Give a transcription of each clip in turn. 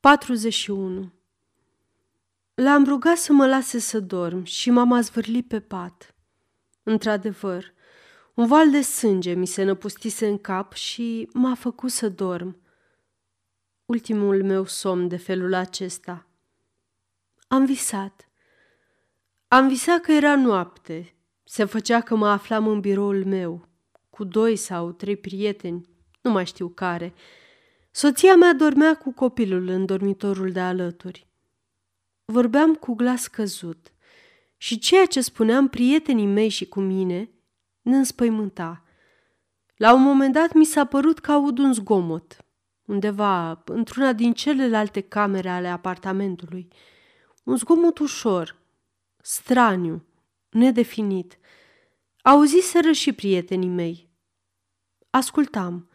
41 L-am rugat să mă lase să dorm și m-am zvârlit pe pat. Într-adevăr, un val de sânge mi se năpustise în cap și m-a făcut să dorm. Ultimul meu somn de felul acesta. Am visat. Am visat că era noapte. Se făcea că mă aflam în biroul meu, cu doi sau trei prieteni, nu mai știu care, Soția mea dormea cu copilul în dormitorul de alături. Vorbeam cu glas căzut și ceea ce spuneam prietenii mei și cu mine ne înspăimânta. La un moment dat mi s-a părut că aud un zgomot, undeva într-una din celelalte camere ale apartamentului. Un zgomot ușor, straniu, nedefinit. Auziseră și prietenii mei. Ascultam.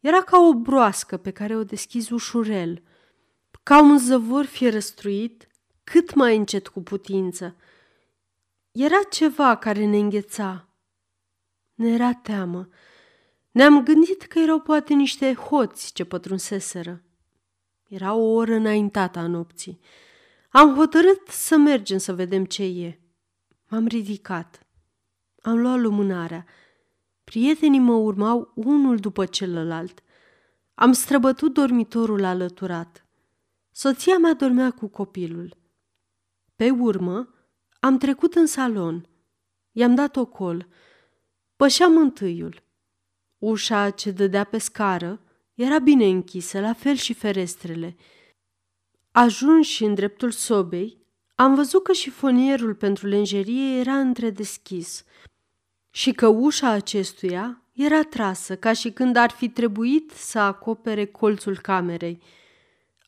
Era ca o broască pe care o deschizi ușurel, ca un zăvor fierăstruit, cât mai încet cu putință. Era ceva care ne îngheța. Ne era teamă. Ne-am gândit că erau poate niște hoți ce pătrunseseră. Era o oră înaintată a nopții. Am hotărât să mergem să vedem ce e. M-am ridicat. Am luat lumânarea – Prietenii mă urmau unul după celălalt. Am străbătut dormitorul alăturat. Soția mea dormea cu copilul. Pe urmă, am trecut în salon. I-am dat ocol. Pășeam întâiul. Ușa ce dădea pe scară era bine închisă, la fel și ferestrele. Ajunși în dreptul sobei, am văzut că șifonierul pentru lenjerie era întredeschis și că ușa acestuia era trasă, ca și când ar fi trebuit să acopere colțul camerei.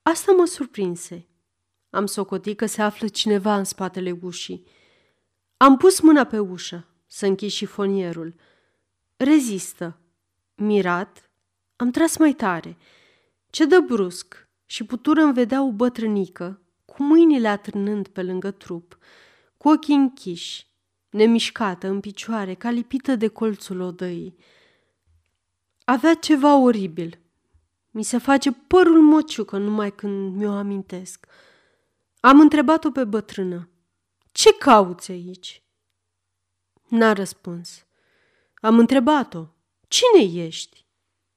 Asta mă surprinse. Am socotit că se află cineva în spatele ușii. Am pus mâna pe ușă să închid șifonierul. Rezistă. Mirat, am tras mai tare. Ce dă brusc și putură îmi vedea o bătrânică, cu mâinile atârnând pe lângă trup, cu ochii închiși, nemișcată în picioare, ca lipită de colțul odăii. Avea ceva oribil. Mi se face părul mociucă numai când mi-o amintesc. Am întrebat-o pe bătrână. Ce cauți aici? N-a răspuns. Am întrebat-o. Cine ești?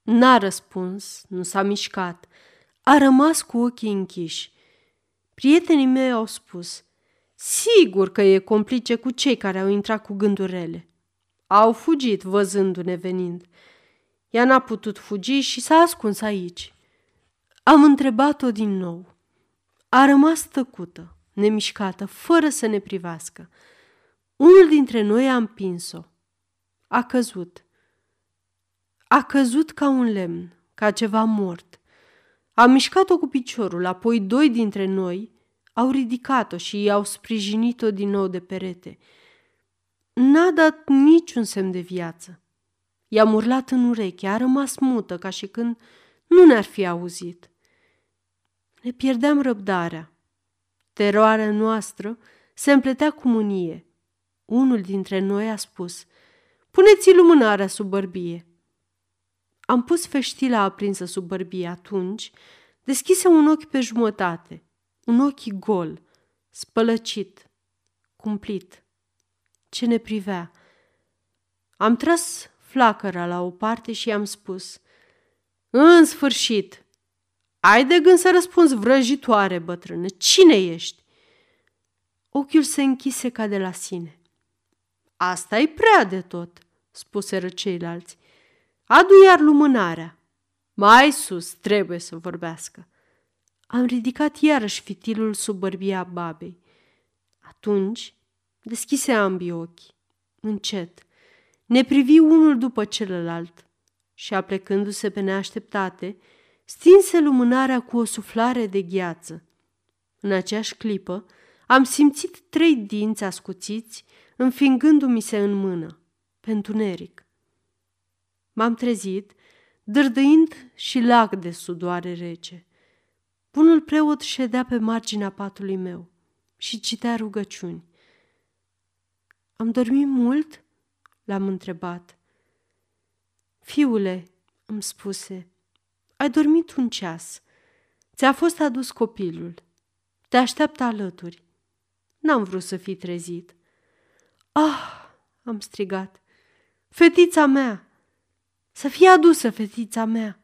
N-a răspuns, nu s-a mișcat. A rămas cu ochii închiși. Prietenii mei au spus – Sigur că e complice cu cei care au intrat cu gânduri rele. Au fugit văzându-ne venind. Ea n-a putut fugi și s-a ascuns aici. Am întrebat-o din nou. A rămas tăcută, nemișcată, fără să ne privească. Unul dintre noi a împins-o. A căzut. A căzut ca un lemn, ca ceva mort. Am mișcat-o cu piciorul, apoi doi dintre noi au ridicat-o și i-au sprijinit-o din nou de perete. N-a dat niciun semn de viață. I-am urlat în ureche, a rămas mută, ca și când nu ne-ar fi auzit. Ne pierdeam răbdarea. Teroarea noastră se împletea cu mânie. Unul dintre noi a spus, Puneți lumânarea sub bărbie. Am pus feștila aprinsă sub bărbie atunci, deschise un ochi pe jumătate un ochi gol, spălăcit, cumplit. Ce ne privea? Am tras flacăra la o parte și i-am spus, În sfârșit! Ai de gând să răspunzi vrăjitoare, bătrână, cine ești? Ochiul se închise ca de la sine. Asta e prea de tot, spuseră ceilalți. Adu iar lumânarea. Mai sus trebuie să vorbească. Am ridicat iarăși fitilul sub bărbia babei. Atunci deschise ambii ochi, încet. Ne privi unul după celălalt și, aplecându-se pe neașteptate, stinse lumânarea cu o suflare de gheață. În aceeași clipă, am simțit trei dinți ascuțiți înfingându-mi se în mână, pentru neric. M-am trezit, dârdâind și lag de sudoare rece. Bunul preot ședea pe marginea patului meu și citea rugăciuni. Am dormit mult? L-am întrebat. Fiule, îmi spuse, ai dormit un ceas. Ți-a fost adus copilul. Te așteaptă alături. N-am vrut să fii trezit. Ah, am strigat. Fetița mea! Să fie adusă fetița mea!